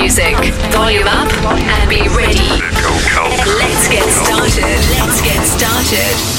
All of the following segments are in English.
music. Volume up and be ready. Let's get started. Let's get started.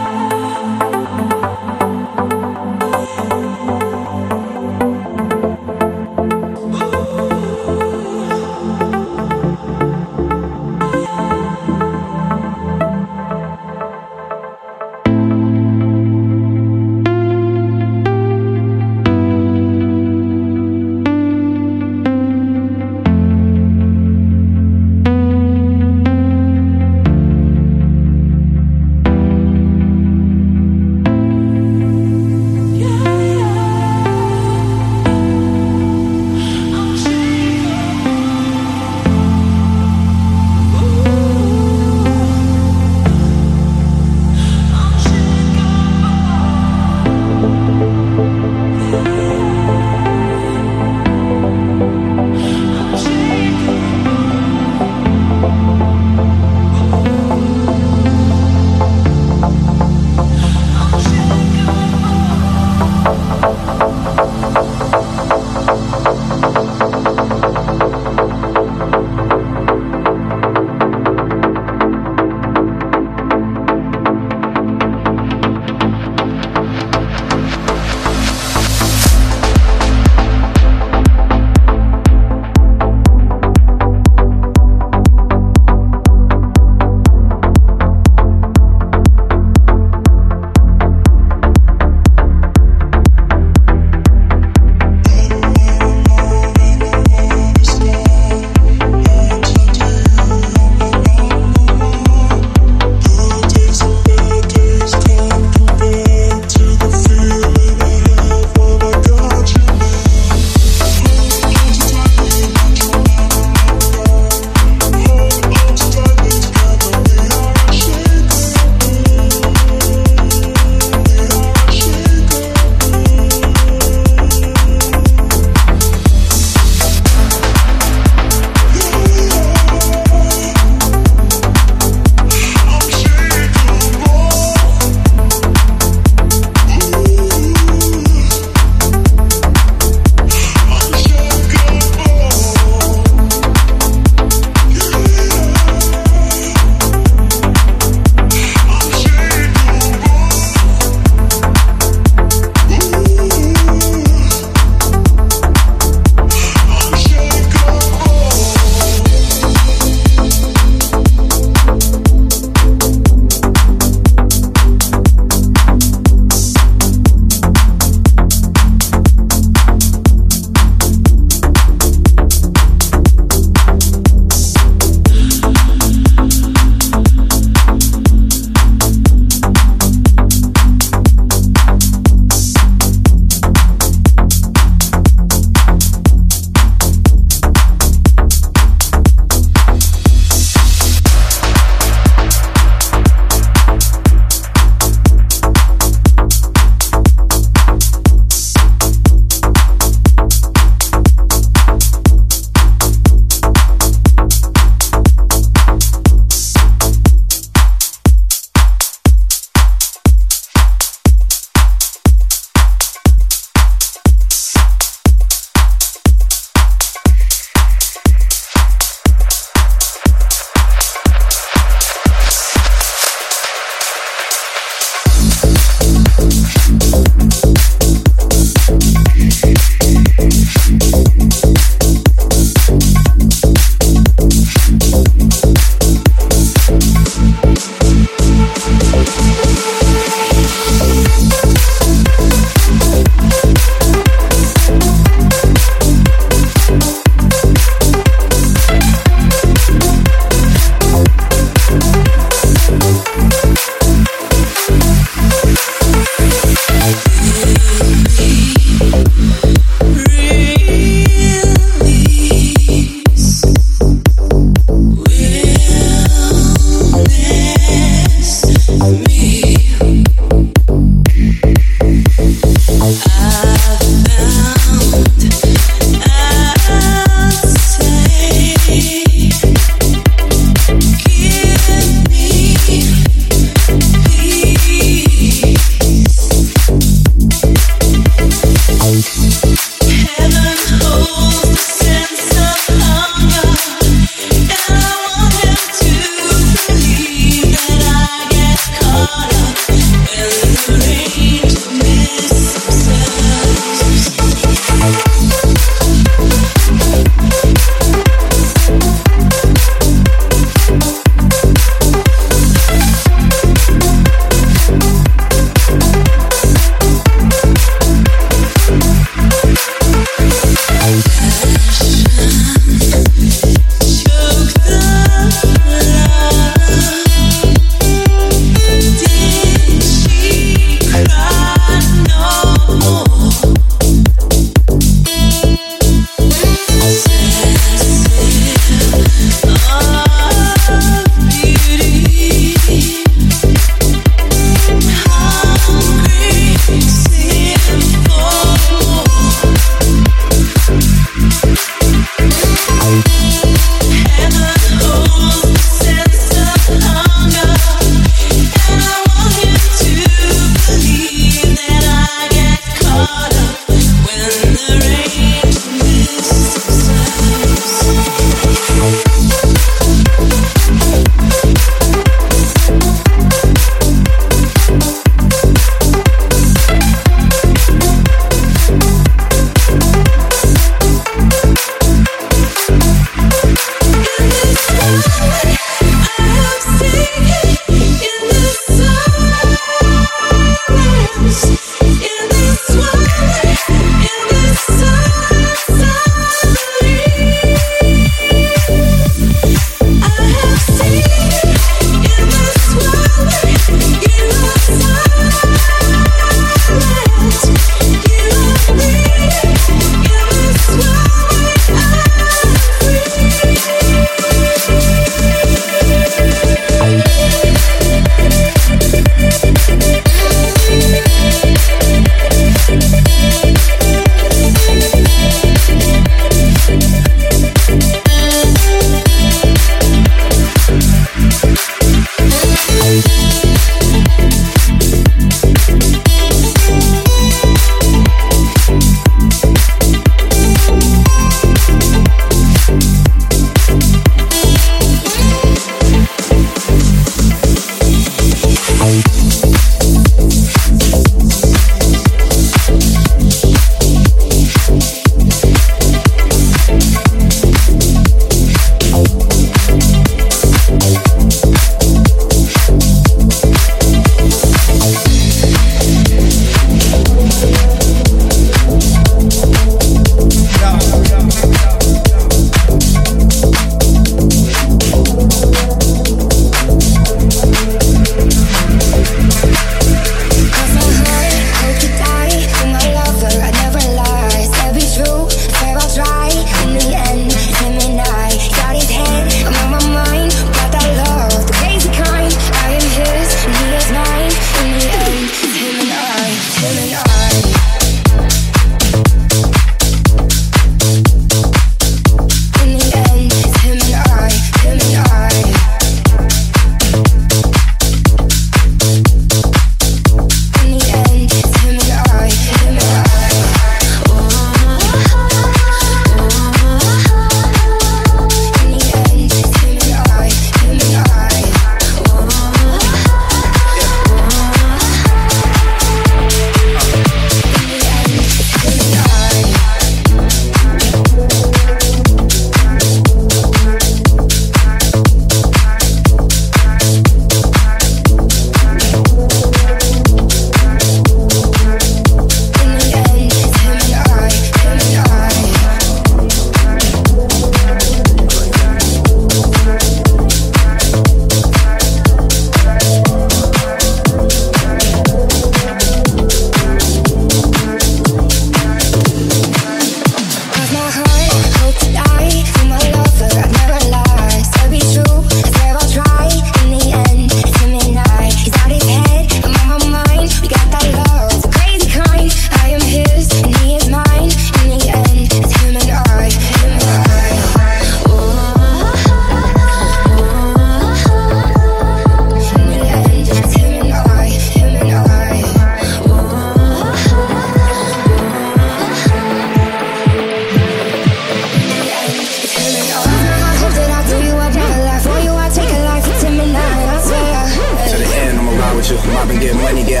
get money, get